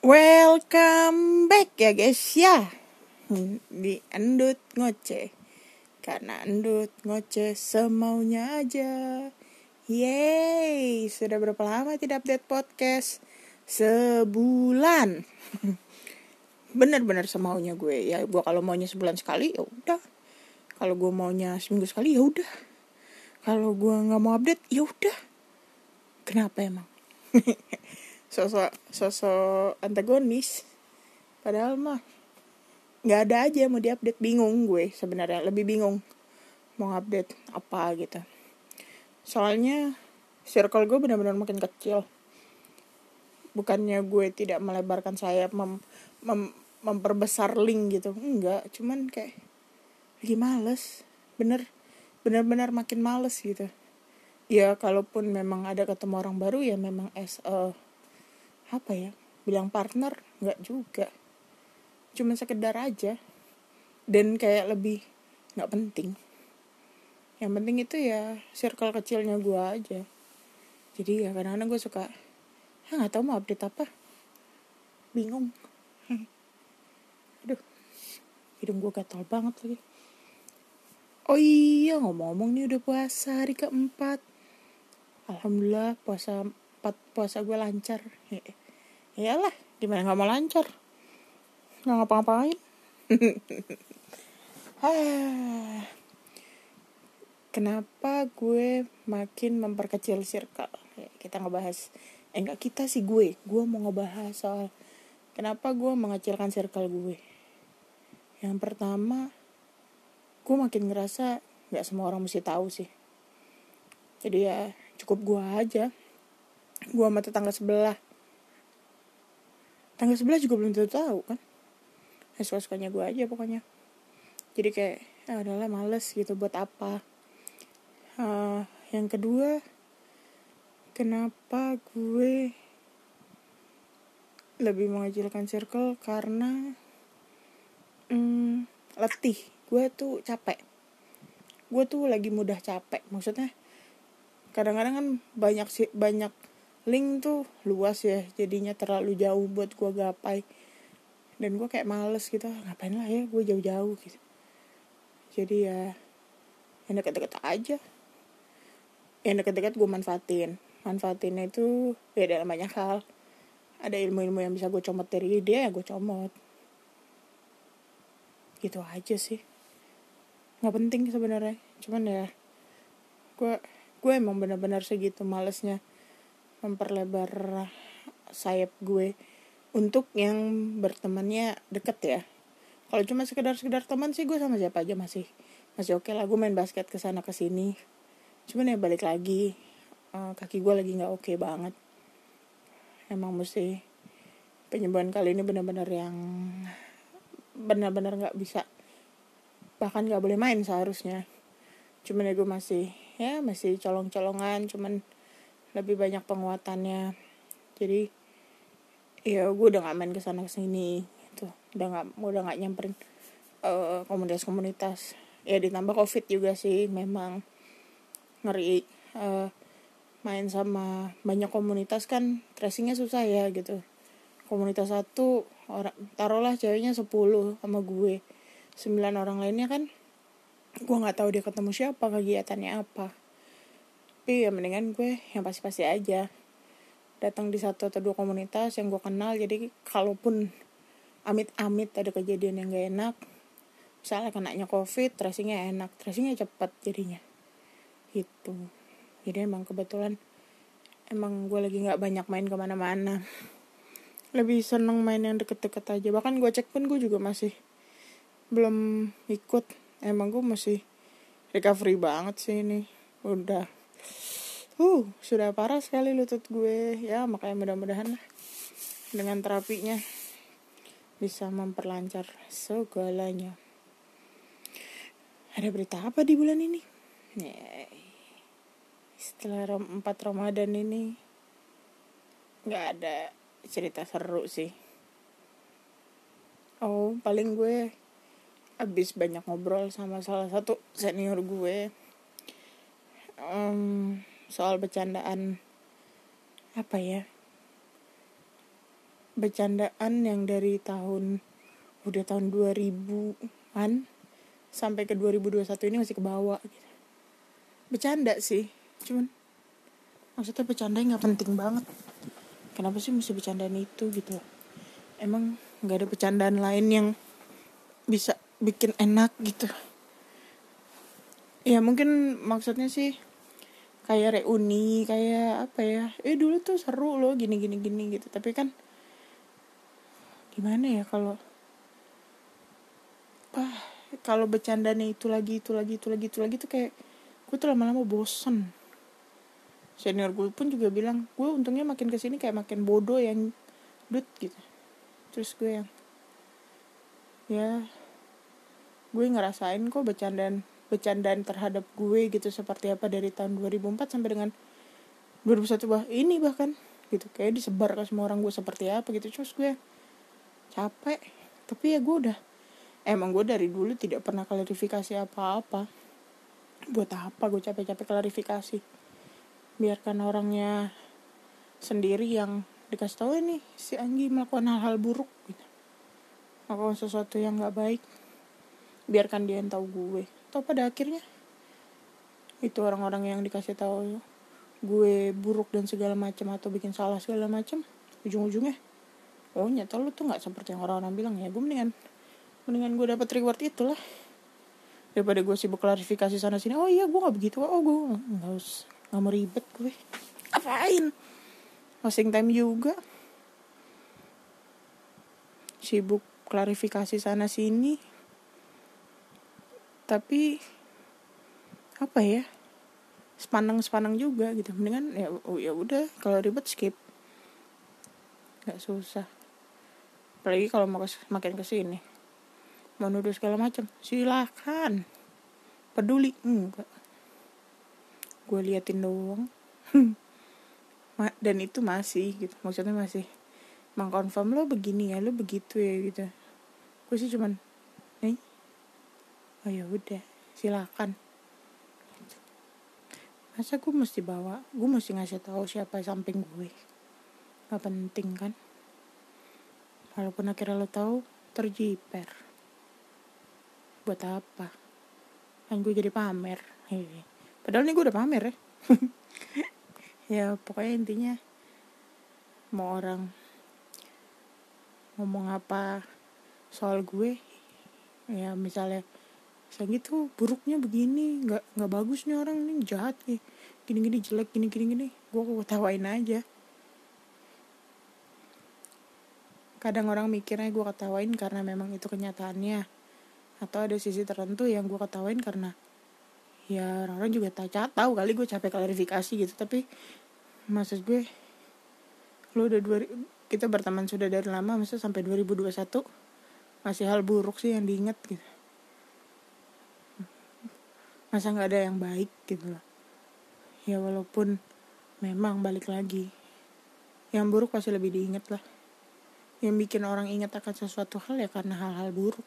Welcome back ya guys ya. Di Endut Ngoceh Karena Endut Ngoceh semaunya aja. Yeay Sudah berapa lama tidak update podcast? Sebulan. Bener-bener semaunya gue. Ya gue kalau maunya sebulan sekali ya udah. Kalau gue maunya seminggu sekali ya udah. Kalau gue nggak mau update ya udah. Kenapa emang sosok sosok antagonis. Padahal mah nggak ada aja mau diupdate. Bingung gue sebenarnya lebih bingung mau update apa gitu. Soalnya circle gue benar-benar makin kecil. Bukannya gue tidak melebarkan sayap mem, mem, memperbesar link gitu. Enggak cuman kayak lagi males. Bener benar-benar makin males gitu. Ya kalaupun memang ada ketemu orang baru ya memang as a apa ya bilang partner nggak juga. Cuma sekedar aja. Dan kayak lebih nggak penting. Yang penting itu ya circle kecilnya gue aja. Jadi ya kadang-kadang gue suka ah nggak tahu mau update apa. Bingung. Aduh hidung gue gatal banget lagi. Oh iya ngomong-ngomong nih udah puasa hari keempat. Alhamdulillah puasa empat puasa gue lancar iyalah gimana nggak mau lancar? Nggak ngapa-ngapain. Kenapa gue makin memperkecil circle? Ya, kita ngebahas. Eh enggak kita sih gue. Gue mau ngebahas soal kenapa gue mengecilkan circle gue. Yang pertama gue makin ngerasa nggak semua orang mesti tahu sih. Jadi ya cukup gue aja. Gue sama tetangga sebelah tangga sebelah juga belum tentu tahu kan? Ya suka sukanya gue aja pokoknya. Jadi kayak ya adalah males gitu buat apa? Uh, yang kedua kenapa gue lebih mengecilkan circle? Karena mm, letih. Gue tuh capek. Gue tuh lagi mudah capek. Maksudnya kadang-kadang kan banyak sih banyak link tuh luas ya jadinya terlalu jauh buat gue gapai. Dan gue kayak males gitu ngapain lah ya gue jauh-jauh gitu. Jadi ya yang deket-deket aja. Yang deket-deket gue manfaatin. Manfaatinnya itu ya dalam banyak hal. Ada ilmu-ilmu yang bisa gue comot dari dia ya gue comot. Gitu aja sih. Nggak penting sebenarnya. Cuman ya gue gue emang benar-benar segitu malesnya memperlebar sayap gue untuk yang bertemannya deket ya. Kalau cuma sekedar sekedar teman sih gue sama siapa aja masih masih oke okay lah. Gue main basket ke sana ke sini. Cuman ya balik lagi uh, kaki gue lagi nggak oke okay banget. Emang mesti penyembuhan kali ini benar-benar yang benar-benar nggak bisa bahkan nggak boleh main seharusnya. Cuman ya gue masih ya masih colong-colongan cuman lebih banyak penguatannya. Jadi ya gue udah gak main ke sana ke sini gitu. Udah gak udah gak nyamperin uh, komunitas-komunitas. Ya ditambah covid juga sih memang ngeri uh, main sama banyak komunitas kan tracingnya susah ya gitu. Komunitas satu orang taruhlah ceweknya 10 sama gue. Sembilan orang lainnya kan gue nggak tahu dia ketemu siapa kegiatannya apa tapi ya mendingan gue yang pasti-pasti aja. Datang di satu atau dua komunitas yang gue kenal jadi kalaupun amit-amit ada kejadian yang gak enak misalnya kenanya covid tracingnya enak tracingnya cepat jadinya. Gitu. Jadi emang kebetulan emang gue lagi nggak banyak main ke mana-mana. Lebih seneng main yang deket-deket aja. Bahkan gue cek pun gue juga masih belum ikut. Emang gue masih recovery banget sih ini. Udah uh sudah parah sekali lutut gue. Ya makanya mudah-mudahan lah dengan terapinya bisa memperlancar segalanya. Ada berita apa di bulan ini? Setelah 4 Ramadan ini nggak ada cerita seru sih. Oh paling gue abis banyak ngobrol sama salah satu senior gue. Um, soal bercandaan apa ya bercandaan yang dari tahun udah tahun 2000-an sampai ke 2021 ini masih ke bawah gitu. Bercanda sih, cuman maksudnya bercanda nggak penting banget. Kenapa sih mesti bercandaan itu gitu? Emang nggak ada bercandaan lain yang bisa bikin enak gitu. Ya mungkin maksudnya sih kayak reuni kayak apa ya eh dulu tuh seru loh gini gini gini gitu. Tapi kan gimana ya kalau ah kalau bercandanya itu lagi itu lagi itu lagi itu lagi tuh kayak gue tuh lama-lama bosen. Senior gue pun juga bilang gue untungnya makin ke sini kayak makin bodoh yang dud gitu. Terus gue yang ya gue ngerasain kok bercandaan bercandaan terhadap gue gitu seperti apa dari tahun 2004 sampai dengan 2001 bah ini bahkan gitu. Kayak disebar ke semua orang gue seperti apa gitu. Terus gue capek. Tapi ya gue udah emang gue dari dulu tidak pernah klarifikasi apa-apa. Buat apa gue capek-capek klarifikasi? Biarkan orangnya sendiri yang dikasih tahu ini si Anggi melakukan hal-hal buruk gitu. Melakukan sesuatu yang nggak baik. Biarkan dia yang tahu gue atau pada akhirnya itu orang-orang yang dikasih tahu gue buruk dan segala macam atau bikin salah segala macam ujung-ujungnya oh nyata lu tuh nggak seperti yang orang-orang bilang ya gue mendingan mendingan gue dapat reward itulah daripada gue sibuk klarifikasi sana sini oh iya gue nggak begitu oh gue nggak usah nggak mau ribet gue. Apain wasting time juga. Sibuk klarifikasi sana sini tapi apa ya sepanang sepanang juga gitu. Mendingan ya oh ya udah kalau ribet skip. Nggak susah. Apalagi kalau mau kes, makin ke sini. Mau nuduh segala macam silakan. Peduli enggak. Gue liatin doang. Dan itu masih gitu. Maksudnya masih mengkonfirm lo begini ya lo begitu ya gitu. Gue sih cuman oh ya udah silakan. Masa gue mesti bawa gue mesti ngasih tahu siapa samping gue? Gak penting kan? Walaupun akhirnya lo tahu terjiper. Buat apa? Kan gue jadi pamer. Hehe. padahal nih gue udah pamer ya. Ya pokoknya intinya mau orang ngomong apa soal gue ya misalnya saya gitu buruknya begini nggak nggak bagus nih orang ini jahat nih. Gini gini jelek gini gini. Gini gue ketawain aja. Kadang orang mikirnya gue ketawain karena memang itu kenyataannya. Atau ada sisi tertentu yang gue ketawain karena ya orang-orang juga tak tahu kali gue capek klarifikasi gitu. Tapi maksud gue lo udah dua kita berteman sudah dari lama masa sampai 2021 masih hal buruk sih yang diingat gitu masa nggak ada yang baik gitu loh ya walaupun memang balik lagi. Yang buruk pasti lebih diingat lah. Yang bikin orang ingat akan sesuatu hal ya karena hal-hal buruk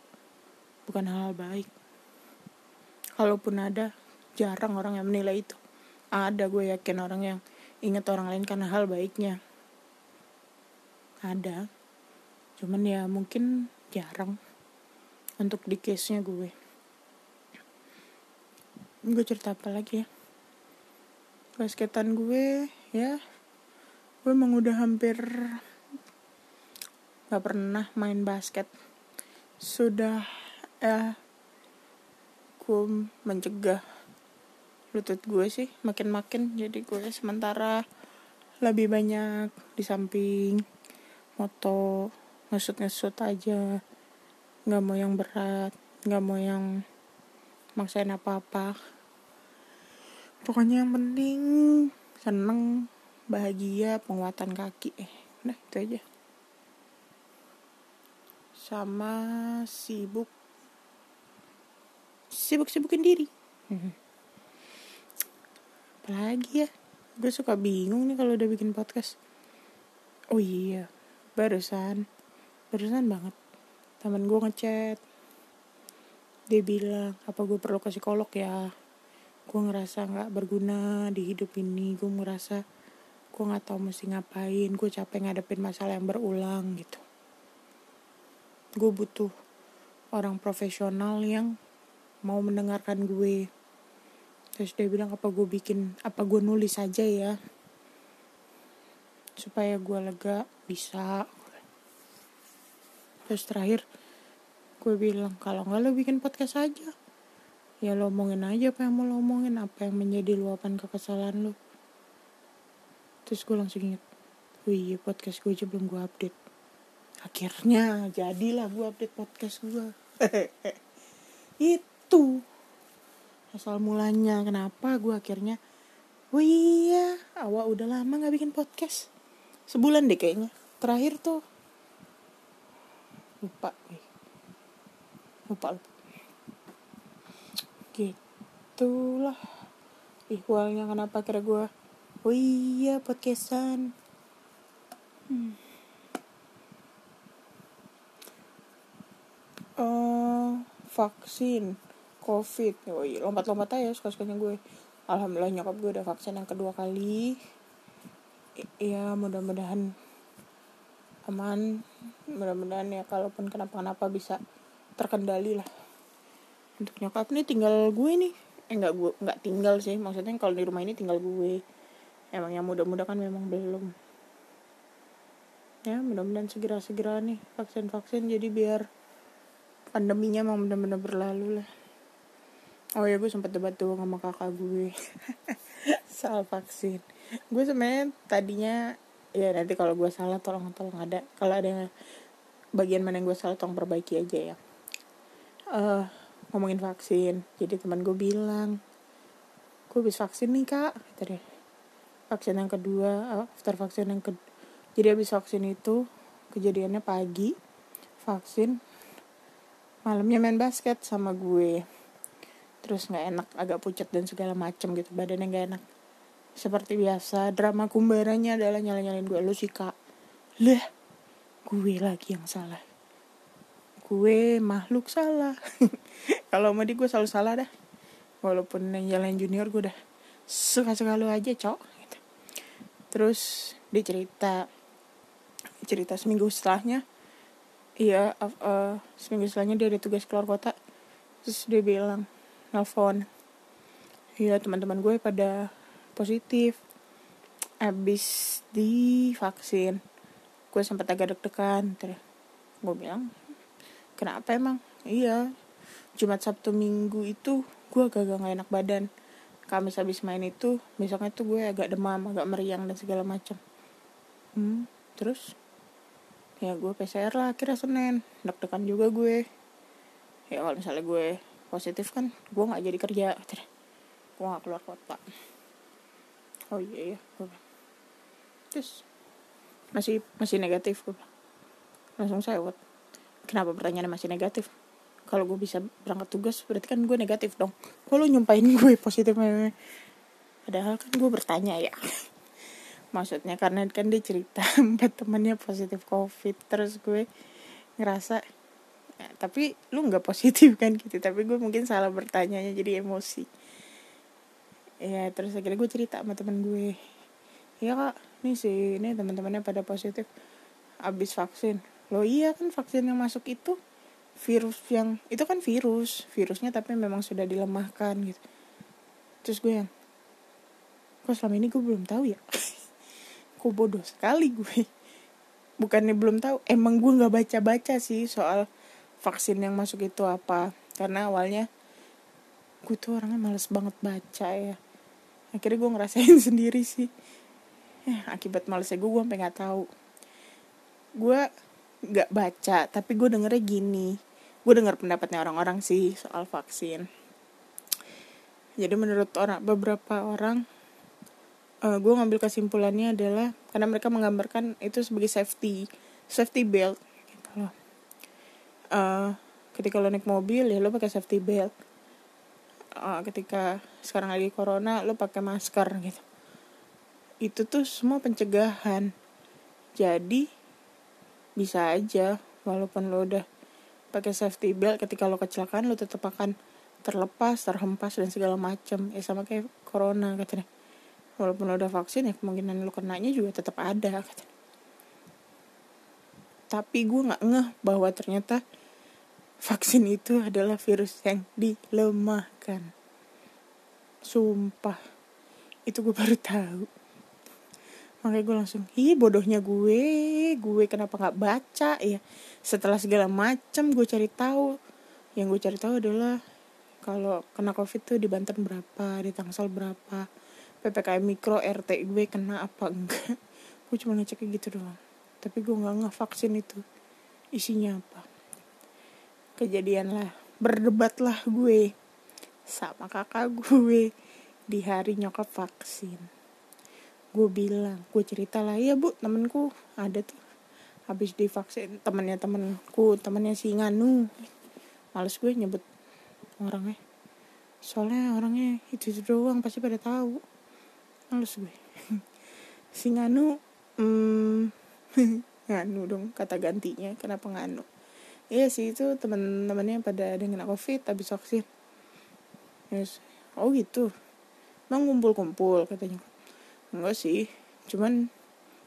bukan hal-hal baik. Kalaupun ada jarang orang yang menilai itu. Ada gue yakin orang yang ingat orang lain karena hal baiknya. Ada. Cuman ya mungkin jarang untuk di case nya gue gue cerita apa lagi ya? Basketan gue ya. Gue emang udah hampir gak pernah main basket. Sudah ya gue mencegah lutut gue sih makin-makin. Jadi gue sementara lebih banyak di samping moto ngesut-ngesut aja. Nggak mau yang berat nggak mau yang maksain apa-apa pokoknya yang penting seneng bahagia penguatan kaki. Eh udah itu aja. Sama sibuk. Sibuk sibukin diri apalagi ya? Gue suka bingung nih kalau udah bikin podcast. Oh iya barusan. Barusan banget. Temen gue ngechat. Dia bilang apa gue perlu ke psikolog ya gue ngerasa nggak berguna di hidup ini. Gue ngerasa gue nggak tahu mesti ngapain. Gue capek ngadepin masalah yang berulang gitu. Gue butuh orang profesional yang mau mendengarkan gue. Terus dia bilang apa gue bikin apa gue nulis aja ya supaya gue lega bisa. Terus terakhir gue bilang kalau nggak lo bikin podcast aja ya lo omongin aja apa yang mau lo omongin apa yang menjadi luapan kekesalan lo terus gue langsung inget wih iya podcast gue aja belum gue update. Akhirnya jadilah gue update podcast gue itu. Asal mulanya kenapa gue akhirnya wih iya awak udah lama nggak bikin podcast? Sebulan deh kayaknya. Terakhir tuh. Lupa lupa lupa gitulah. Ihwalnya kenapa kira gue oh iya podcastan. Hmm. oh vaksin covid. Oh iya lompat-lompat aja suka-sukanya gue. Alhamdulillah nyokap gue udah vaksin yang kedua kali. Ya mudah-mudahan aman. Mudah-mudahan ya kalaupun kenapa-kenapa bisa terkendali lah untuk nyokap nih tinggal gue nih. Eh nggak gue nggak tinggal sih. Maksudnya kalau di rumah ini tinggal gue. Emang yang muda-muda kan memang belum. Ya mudah-mudahan segera-segera nih vaksin-vaksin jadi biar pandeminya emang benar-benar berlalu lah. Oh ya gue sempat debat tuh sama kakak gue soal vaksin. Gue sebenarnya tadinya ya nanti kalau gue salah tolong tolong ada. Kalau ada bagian mana yang gue salah tolong perbaiki aja ya. Uh, ngomongin vaksin. Jadi teman gue bilang gue habis vaksin nih kak tadi vaksin yang kedua after vaksin yang kedua jadi habis vaksin itu kejadiannya pagi vaksin malamnya main basket sama gue. Terus nggak enak agak pucat dan segala macem gitu badannya nggak enak. Seperti biasa drama kumbaranya adalah nyala-nyalain gue. Lu sih kak. Lah gue lagi yang salah gue makhluk salah. Kalau mau di gue selalu salah dah. Walaupun yang jalan junior gue udah suka-suka lu aja cok gitu. terus dia cerita cerita seminggu setelahnya. Iya uh, uh, seminggu setelahnya dia ada tugas keluar kota. Terus dia bilang nelfon. Iya teman-teman gue pada positif. Abis di vaksin gue sempat agak deg-degan terus gue bilang kenapa emang? Iya. Jumat Sabtu Minggu itu gue agak gak enak badan. Kamis habis main itu besoknya tuh gue agak demam agak meriang dan segala macam hmm, terus ya gue PCR lah akhirnya Senin. Deg-degan juga gue. Ya kalau misalnya gue positif kan gue nggak jadi kerja. Gue nggak keluar kota. Oh iya iya. Terus masih masih negatif gue langsung sewot kenapa pertanyaannya masih negatif? Kalau gue bisa berangkat tugas berarti kan gue negatif dong. Kalau nyumpain gue positif padahal kan gue bertanya ya. Maksudnya karena kan dia cerita empat temannya positif covid terus gue ngerasa ya, tapi lu nggak positif kan? Gitu. Tapi gue mungkin salah bertanya jadi emosi. Ya terus akhirnya gue cerita sama temen gue. Ya kak. Nih sih ini teman-temannya pada positif. Abis vaksin lo iya kan vaksin yang masuk itu virus yang itu kan virus virusnya tapi memang sudah dilemahkan gitu. Terus gue yang kok selama ini gue belum tahu ya? Kok bodoh sekali gue. Bukannya belum tahu emang gue nggak baca baca sih soal vaksin yang masuk itu apa. Karena awalnya gue tuh orangnya males banget baca ya. Akhirnya gue ngerasain sendiri sih. Eh, akibat malesnya gue gue sampai nggak tahu. Gue nggak baca tapi gue dengernya gini. Gue denger pendapatnya orang-orang sih soal vaksin. Jadi menurut orang beberapa orang uh, gue ngambil kesimpulannya adalah karena mereka menggambarkan itu sebagai safety safety belt gitu loh. Uh, ketika lo naik mobil ya lo pakai safety belt. Uh, ketika sekarang lagi corona lo pakai masker gitu. Itu tuh semua pencegahan. Jadi bisa aja walaupun lo udah pakai safety belt ketika lo kecelakaan lo tetap akan terlepas terhempas dan segala macam ya sama kayak corona katanya. Walaupun udah vaksin ya kemungkinan lu kenanya juga tetap ada kata tapi gue nggak ngeh bahwa ternyata vaksin itu adalah virus yang dilemahkan. Sumpah. Itu gue baru tahu makanya gue langsung ih bodohnya gue. Gue kenapa nggak baca? Ya setelah segala macam gue cari tahu. Yang gue cari tahu adalah kalau kena covid tuh di Banten berapa di Tangsel berapa ppkm mikro rt gue kena apa enggak. Gue cuma ngecek gitu doang. Tapi gue nggak nggak vaksin itu. Isinya apa? Kejadian lah. Berdebatlah gue sama kakak gue di hari nyokap vaksin gue bilang gue cerita lah ya bu temenku ada tuh. Habis divaksin temennya temenku temennya si Nganu. Males gue nyebut orangnya. Soalnya orangnya itu, itu doang pasti pada tahu. Males gue. Si Nganu hmm, nganu dong kata gantinya kenapa nganu? Iya sih itu teman-temannya pada ada kena covid habis vaksin. Yes. oh gitu. Emang kumpul-kumpul katanya enggak sih. Cuman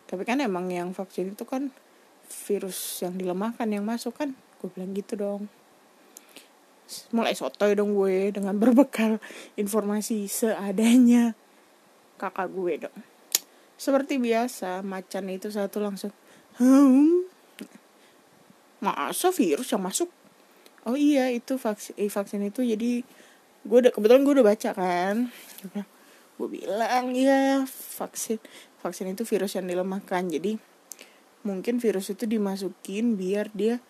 tapi kan emang yang vaksin itu kan virus yang dilemahkan yang masuk kan. Gue bilang gitu dong. Mulai sotoy dong gue dengan berbekal informasi seadanya. Kakak gue dong. Seperti biasa macan itu satu langsung hmm, masa virus yang masuk? Oh iya itu vaksin eh, vaksin itu jadi gue udah kebetulan gue udah baca kan gue bilang ya vaksin vaksin itu virus yang dilemahkan. Jadi mungkin virus itu dimasukin biar dia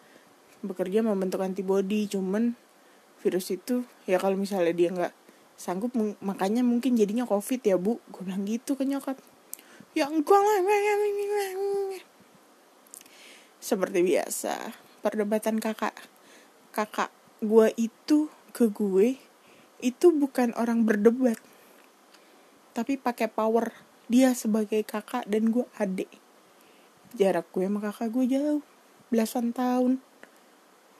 bekerja membentuk antibody. Cuman virus itu ya kalau misalnya dia nggak sanggup makanya mungkin jadinya covid ya bu. Gue bilang gitu ke nyokap. Ya enggak lah seperti biasa perdebatan kakak. Kakak gue itu ke gue itu bukan orang berdebat tapi pakai power dia sebagai kakak dan gue adik jarak gue sama kakak gue jauh belasan tahun.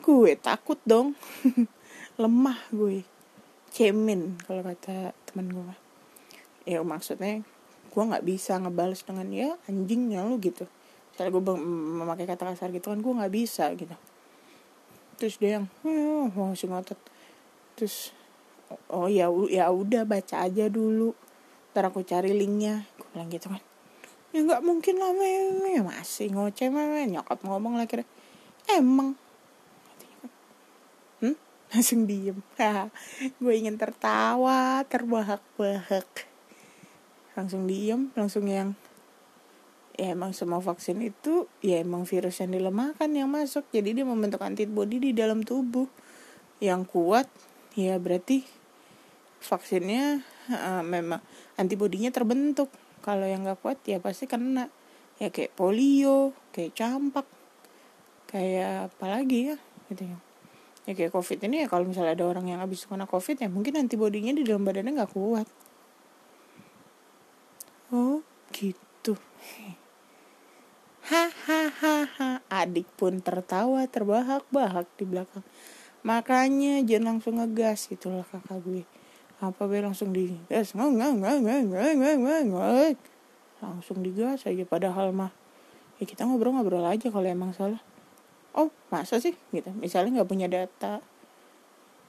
Gue takut dong. Lemah gue. Cemen kalau kata teman gue ya maksudnya gue nggak bisa ngebales dengan ya anjingnya lu gitu. Misalnya gue memakai kata kasar gitu kan gue nggak bisa gitu. Terus dia yang oh, masih ngotot. Terus oh ya ya udah baca aja dulu ntar aku cari linknya. Gue bilang gitu kan ya nggak mungkin lah meme masih ngoceh meme nyokap ngomong lah kira emang. Hmm? langsung diem. Gue ingin tertawa terbahak-bahak. Langsung diem langsung yang ya emang semua vaksin itu ya emang virus yang dilemahkan yang masuk. Jadi dia membentuk antibody di dalam tubuh yang kuat. Ya berarti vaksinnya uh, memang antibodinya terbentuk. Kalau yang nggak kuat ya pasti kena. Ya kayak polio kayak campak kayak apa lagi ya gitu ya. Ya kayak covid ini ya kalau misalnya ada orang yang habis kena covid ya mungkin antibodinya di dalam badannya nggak kuat. Oh gitu. Hahaha adik pun tertawa terbahak-bahak di belakang. Makanya jangan langsung ngegas itulah kakak gue apa be? Langsung di gas. Langsung digas aja. Padahal mah ya kita ngobrol-ngobrol aja kalau emang salah. Oh masa sih? Gitu. Misalnya nggak punya data.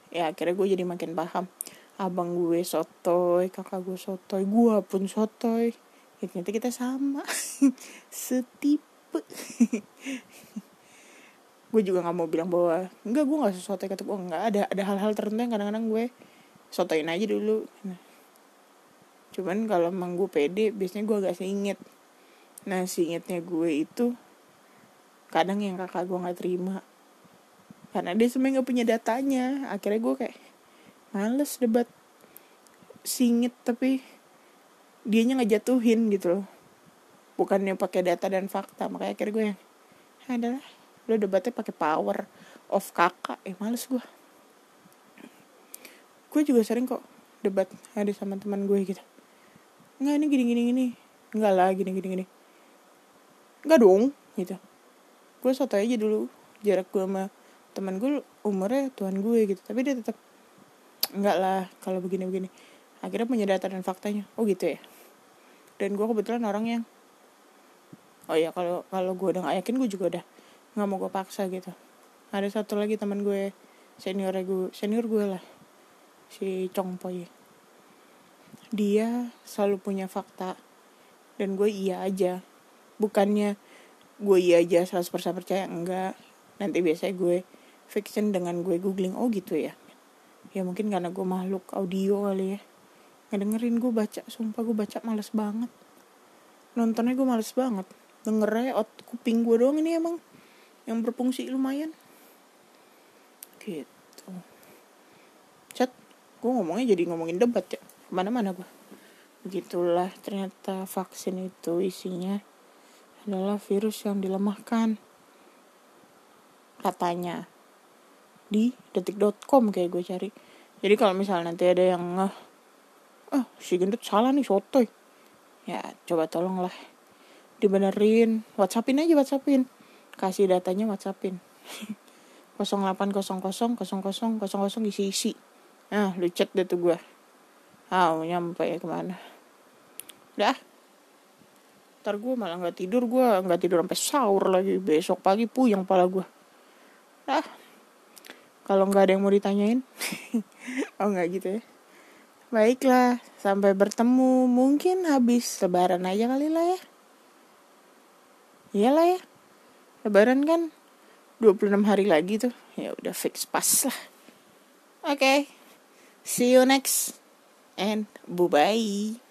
Ya akhirnya gue jadi makin paham. Abang gue sotoy kakak gue sotoy gue pun sotoy. Gitu. Ya, ternyata kita sama. Setipe. Gue juga nggak mau bilang bahwa enggak gue nggak sesuatu kata gue nggak. Ada ada hal-hal tertentu yang kadang-kadang gue sotoin aja dulu. Cuman kalau emang gue pede biasanya gue agak seinget. Nah seingetnya gue itu kadang yang kakak gue nggak terima. Karena dia sebenarnya nggak punya datanya. Akhirnya gue kayak males debat. Singit tapi dianya ngejatuhin gitu loh. Bukannya pakai data dan fakta. Makanya akhirnya gue yang adalah lo debatnya pakai power of kakak. Eh males gue gue juga sering kok debat ada sama teman gue gitu. Nggak ini gini gini gini. Nggak lah gini gini gini. Nggak dong gitu. Gue soto aja dulu jarak gue sama teman gue umurnya tuan gue gitu tapi dia tetap enggak lah kalau begini begini. Akhirnya punya data dan faktanya. Oh gitu ya? Dan gue kebetulan orang yang oh ya kalau kalau gue udah gak yakin gue juga udah nggak mau gue paksa gitu. Ada satu lagi teman gue senior gue senior gue lah si Chongpoy dia selalu punya fakta. Dan gue iya aja. Bukannya gue iya aja 100% percaya enggak. Nanti biasanya gue fiction dengan gue googling oh gitu ya. Ya mungkin karena gue makhluk audio kali ya. Ngedengerin gue baca sumpah gue baca males banget. Nontonnya gue males banget. Dengernya ot kuping gue doang ini emang yang berfungsi lumayan. Gitu gue ngomongnya jadi ngomongin debat ya. Ke mana-mana gue begitulah ternyata vaksin itu isinya adalah virus yang dilemahkan. Katanya. Di detik.com kayak gue cari. Jadi kalau misalnya nanti ada yang ah si gendut salah nih sotoy. Ya coba tolonglah dibenerin. Whatsappin aja whatsappin. Kasih datanya whatsappin. 0800 00 isi isi nah lu chat deh tuh gue ah nyampe ya ke mana? Udah ntar gue malah nggak tidur gue nggak tidur sampai sahur lagi. Besok pagi puyeng pala gue dah. Kalau nggak ada yang mau ditanyain oh nggak gitu ya. Baiklah sampai bertemu. Mungkin habis lebaran aja kali lah ya. Iyalah ya. Lebaran kan 26 hari lagi tuh. Ya udah fix pas lah. Oke. okay. See you next and bye bye